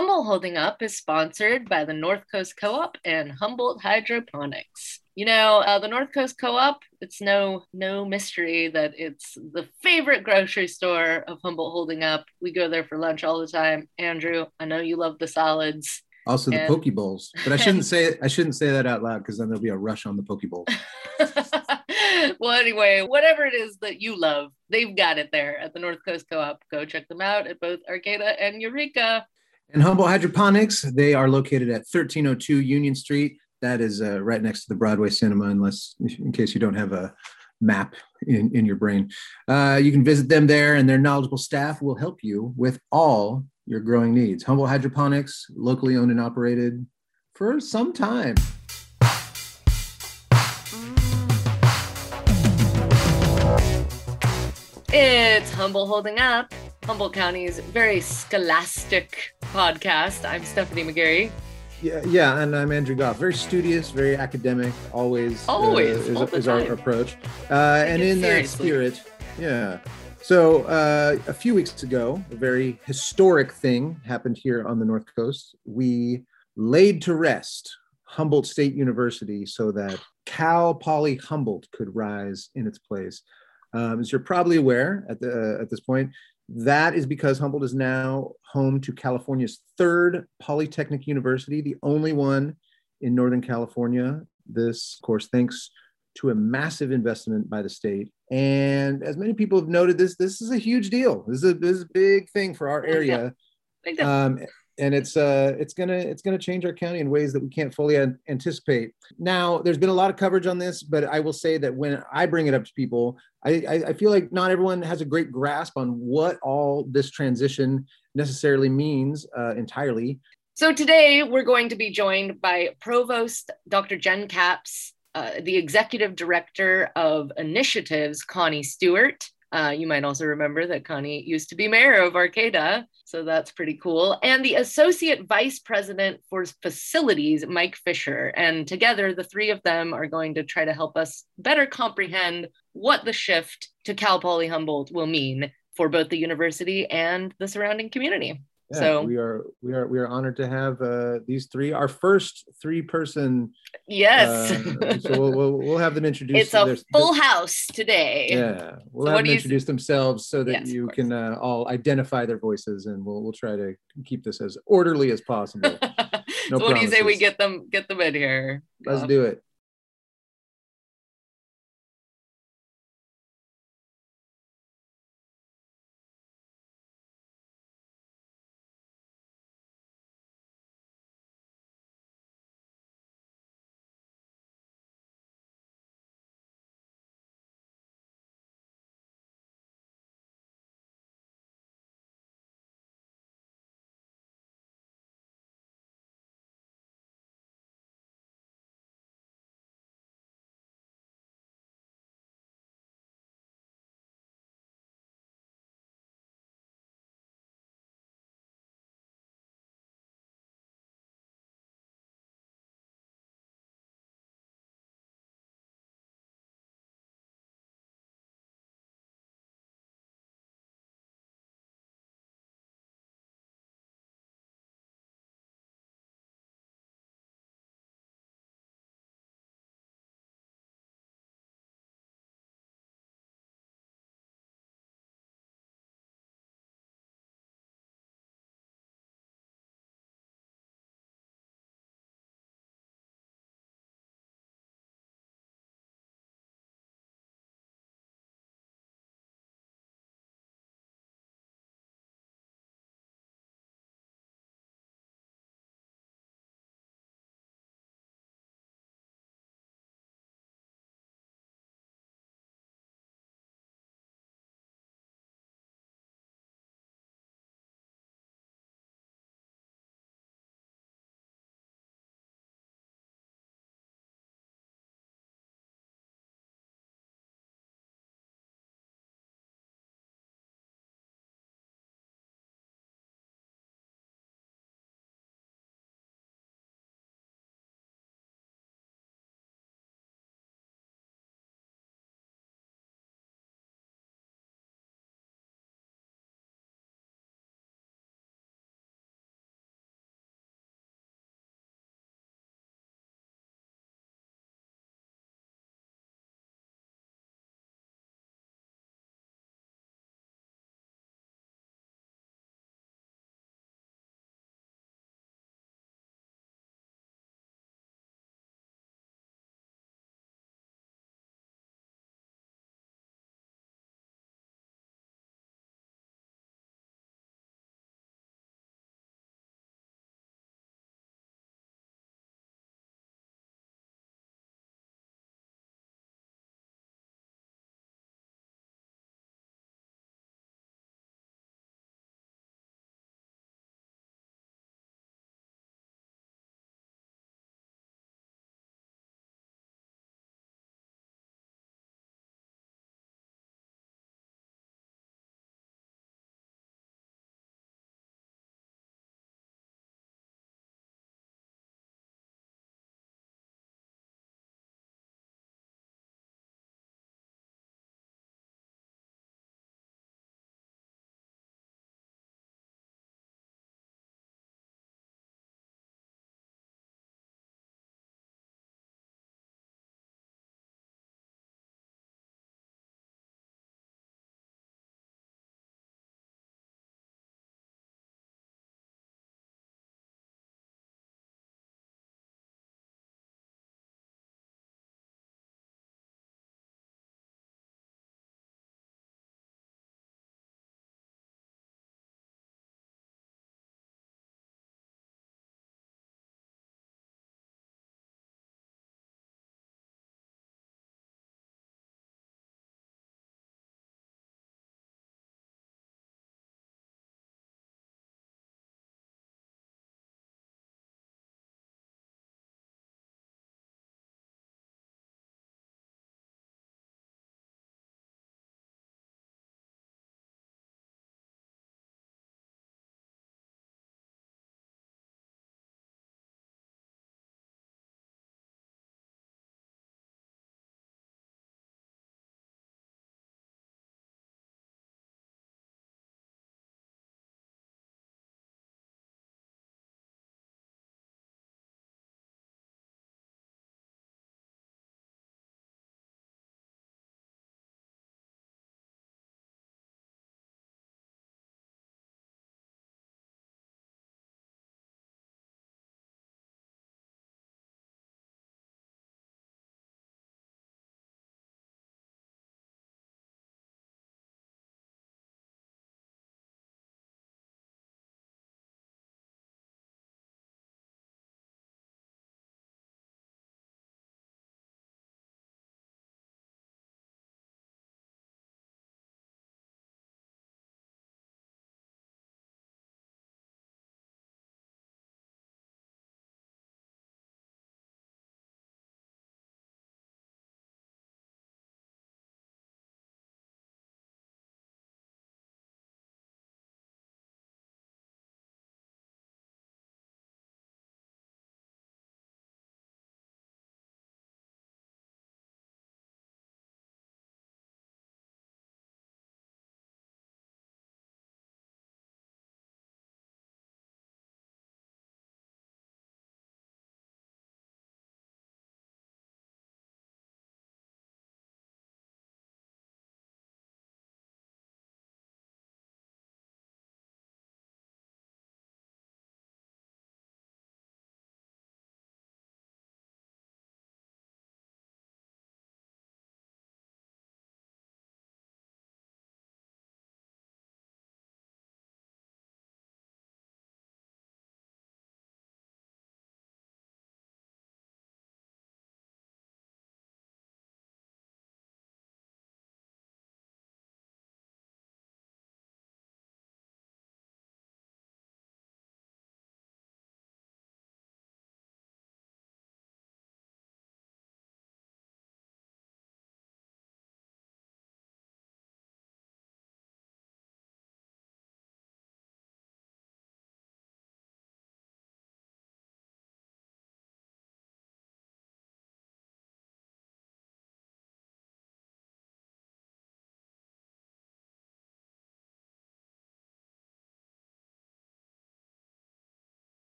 Humboldt Holding Up is sponsored by the North Coast Co op and Humboldt Hydroponics. You know, uh, the North Coast Co op, it's no, no mystery that it's the favorite grocery store of Humboldt Holding Up. We go there for lunch all the time. Andrew, I know you love the solids. Also the And- poke bowls, but I shouldn't say. I shouldn't say that out loud because then there'll be a rush on the poke bowl. well, anyway, whatever it is that you love, they've got it there at the North Coast Co op. Go check them out at both Arcata and Eureka. And Humboldt Hydroponics, they are located at 1302 Union Street. That is uh, right next to the Broadway Cinema, unless in case you don't have a map in, in your brain. Uh, you can visit them there, and their knowledgeable staff will help you with all your growing needs. Humboldt Hydroponics, locally owned and operated for some time. It's Humboldt Holding Up, Humboldt County's very scholastic podcast. I'm Stephanie McGarry. Yeah, yeah, and I'm Andrew Goff. Very studious, very academic. Always, uh, Always, is, all the is our approach. Uh, and in that spirit, yeah. So uh, a few weeks ago, a very historic thing happened here on the North Coast. We laid to rest Humboldt State University so that Cal Poly Humboldt could rise in its place. Um, as you're probably aware at the at this point, that is because Humboldt is now home to California's third polytechnic university, the only one in Northern California. This, of course, thanks to a massive investment by the state. And as many people have noted, this this is a huge deal. This is a, this is a big thing for our area. Um, and it's uh, it's gonna it's gonna change our county in ways that we can't fully an- anticipate. Now, there's been a lot of coverage on this, but I will say that when I bring it up to people, I, I, I feel like not everyone has a great grasp on what all this transition necessarily means uh, entirely. So today we're going to be joined by Provost Dr. Jenn Capps, uh, the Executive Director of Initiatives, Connie Stewart. Uh, you might also remember that Connie used to be mayor of Arcata, so that's pretty cool. And the Associate Vice President for Facilities, Mike Fisher. And together, the three of them are going to try to help us better comprehend what the shift to Cal Poly Humboldt will mean for both the university and the surrounding community. Yeah, So- we are we are we are honored to have uh, these three, our first three person. Yes. Uh, so we'll, we'll we'll have them introduce. it's a their- full house today. Yeah, we'll So have them introduce themselves so that Yes, you can uh, all identify their voices, and we'll we'll try to keep this as orderly as possible. so No what do you say we get them get them in here? Let's Uh, do it.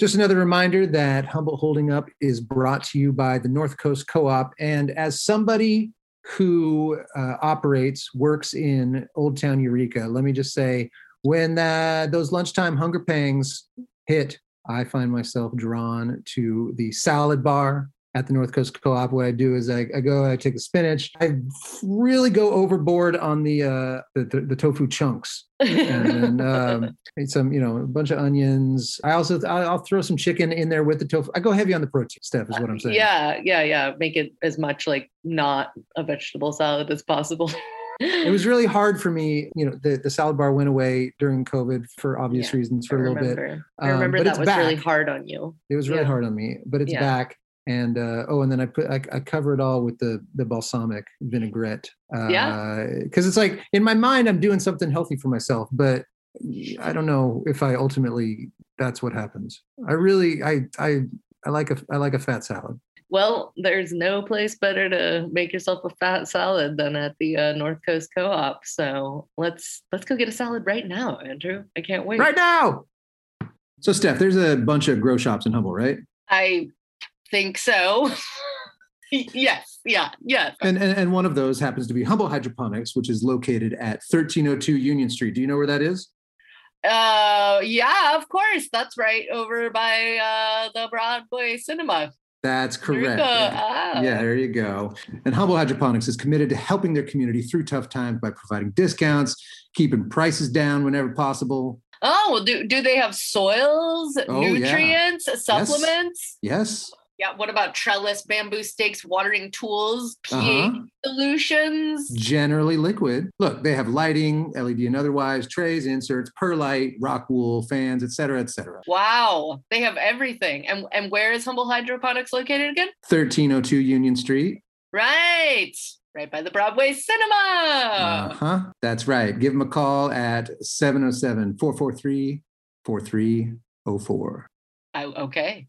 Just another reminder that Humboldt Holding Up is brought to you by the North Coast Co op. And as somebody who uh, operates, works in Old Town Eureka, let me just say when uh, those lunchtime hunger pangs hit, I find myself drawn to the salad bar at the North Coast Co-op, what I do is I, I go, I take the spinach, I really go overboard on the uh, the, the, the tofu chunks, and then um, some, you know, a bunch of onions. I also I'll, I'll, throw some chicken in there with the tofu. I go heavy on the protein stuff, is what I'm saying. Yeah, yeah, yeah. Make it as much like not a vegetable salad as possible. it was really hard for me. You know, the, the salad bar went away during COVID for obvious yeah, reasons for I a little remember. bit. Um, I remember that was back. really hard on you. It was really yeah. hard on me, but it's yeah. back and uh, oh, and then I put I, I, cover it all with the the balsamic vinaigrette. Uh, yeah, because it's like in my mind I'm doing something healthy for myself, but I don't know if I ultimately that's what happens. I really I I I like a I like a fat salad. Well, there's no place better to make yourself a fat salad than at the uh, North Coast Co-op. So let's let's go get a salad right now, Andrew. I can't wait. Right now. So, Steph, there's a bunch of grow shops in Humboldt, right? I think so. yes, yeah, yes. And, and, and one of those happens to be Humboldt Hydroponics, which is located at 1302 Union Street. Do you know where that is? Uh, yeah, of course. That's right over by uh, the Broadway Cinema. That's correct. Yeah. Ah. yeah, there you go. And Humboldt Hydroponics is committed to helping their community through tough times by providing discounts, keeping prices down whenever possible. Oh, well, do, do they have soils, oh, nutrients, yeah. supplements? Yes. yes. Yeah. What about trellis, bamboo stakes, watering tools, pH uh-huh. solutions? Generally liquid. Look, they have lighting, LED and otherwise, trays, inserts, perlite, rock wool, fans, etc., etc. Wow, they have everything. And and where is Humboldt Hydroponics located again? 1302 Union Street. Right. Right by the Broadway Cinema. Uh huh. That's right. Give them a call at 707 443 4304. Okay.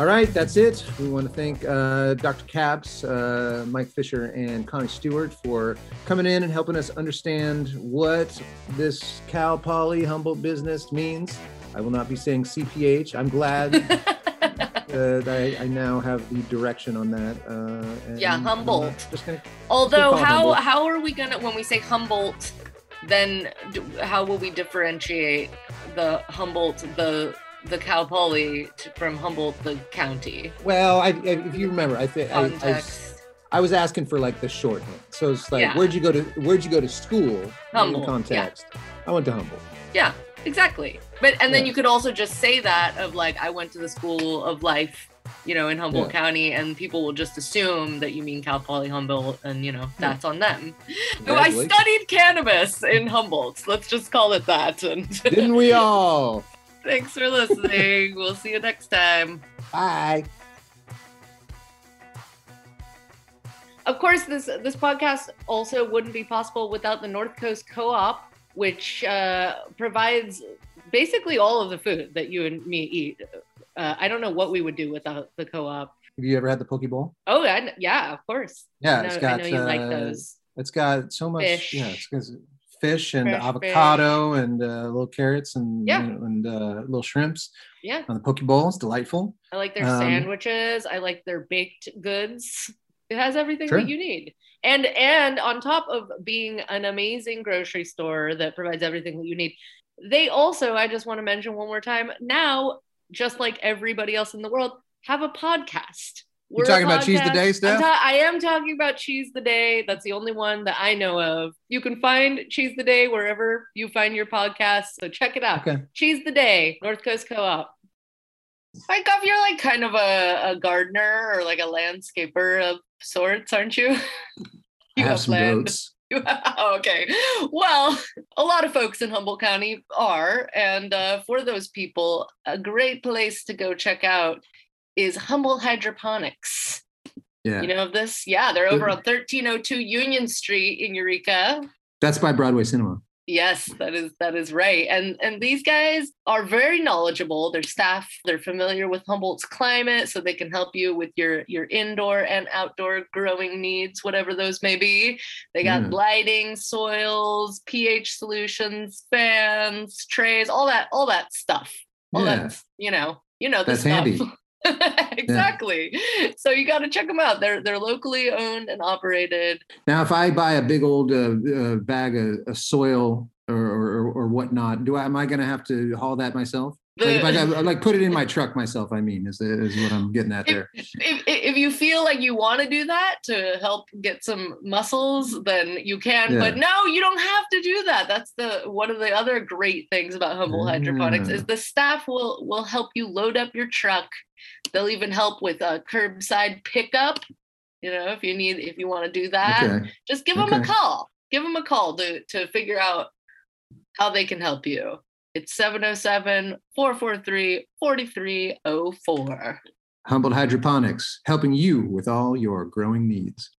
All right, that's it. We want to thank uh, Dr. Capps, uh, Mike Fisher, and Connie Stewart for coming in and helping us understand what this Cal Poly Humboldt business means. I will not be saying CPH. I'm glad uh, I, I, now have the direction on that. Uh, yeah, Humboldt. Just gonna, Although, how Humboldt. how are we gonna when we say Humboldt? Then how will we differentiate the Humboldt the the Cal Poly from Humboldt, the county. Well, I, I, if you remember, I think I, I, I, was asking for like the shorthand. So it's like, yeah. where'd you go to? Where'd you go to school? Humboldt. Context, yeah. I went to Humboldt. Yeah, exactly. But and then yeah. you could also just say that of like, I went to the School of Life you know, in Humboldt yeah. County, and people will just assume that you mean Cal Poly Humboldt, and you know that's on them. Oh, I studied cannabis in Humboldt. Let's just call it that. And didn't we all? Thanks for listening. we'll see you next time. Bye. Of course, this this podcast also wouldn't be possible without the North Coast Co-op, which uh, provides basically all of the food that you and me eat. Uh, I don't know what we would do without the co-op. Have you ever had the poke bowl? Oh, I, yeah, of course. Yeah, I know, it's got. I know you uh, like those. It's got so much. Fish. Yeah, it's, fish and Fresh avocado fish. and uh, little carrots and yeah. you know, and uh, little shrimps. Yeah. On the poke bowl, it's delightful. I like their um, sandwiches. I like their baked goods. It has everything sure. that you need. And and on top of being an amazing grocery store that provides everything that you need, they also, I just want to mention one more time, now, just like everybody else in the world, have a podcast. We're talking about Cheese the Day stuff? Ta- I am talking about Cheese the Day. That's the only one that I know of. You can find Cheese the Day wherever you find your podcast. So check it out. Okay. Cheese the Day, North Coast Co op. Mike, you're like kind of a, a gardener or like a landscaper of sorts, aren't you? you I have, have some land. goats. okay. Well, a lot of folks in Humboldt County are. And uh, for those people, a great place to go check out is Humboldt Hydroponics. Yeah. You know of this? Yeah, they're over on 1302 Union Street in Eureka. That's by Broadway Cinema. Yes, that is that is right. And and these guys are very knowledgeable. Their staff, they're familiar with Humboldt's climate, so they can help you with your your indoor and outdoor growing needs, whatever those may be. They got yeah. lighting, soils, pH solutions, fans, trays, all that, all that stuff. All yeah. that, you know, you know That's stuff. handy. exactly. Yeah. So you got to check them out. They're they're locally owned and operated. Now, if I buy a big old uh, uh, bag of, of soil or, or, or whatnot, do I am I going to have to haul that myself? Like, I got, like put it in my truck myself. I mean, is is what I'm getting at there. If, if, if you feel like you want to do that to help get some muscles, then you can. Yeah. But no, you don't have to do that. That's the one of the other great things about Humboldt yeah. Hydroponics is mm. the staff will will help you load up your truck. They'll even help with a curbside pickup. You know, if you need if you want to do that, okay. just give them a call. Give them a call to to figure out how they can help you. It's 707 443 4304. Humboldt Hydroponics, helping you with all your growing needs.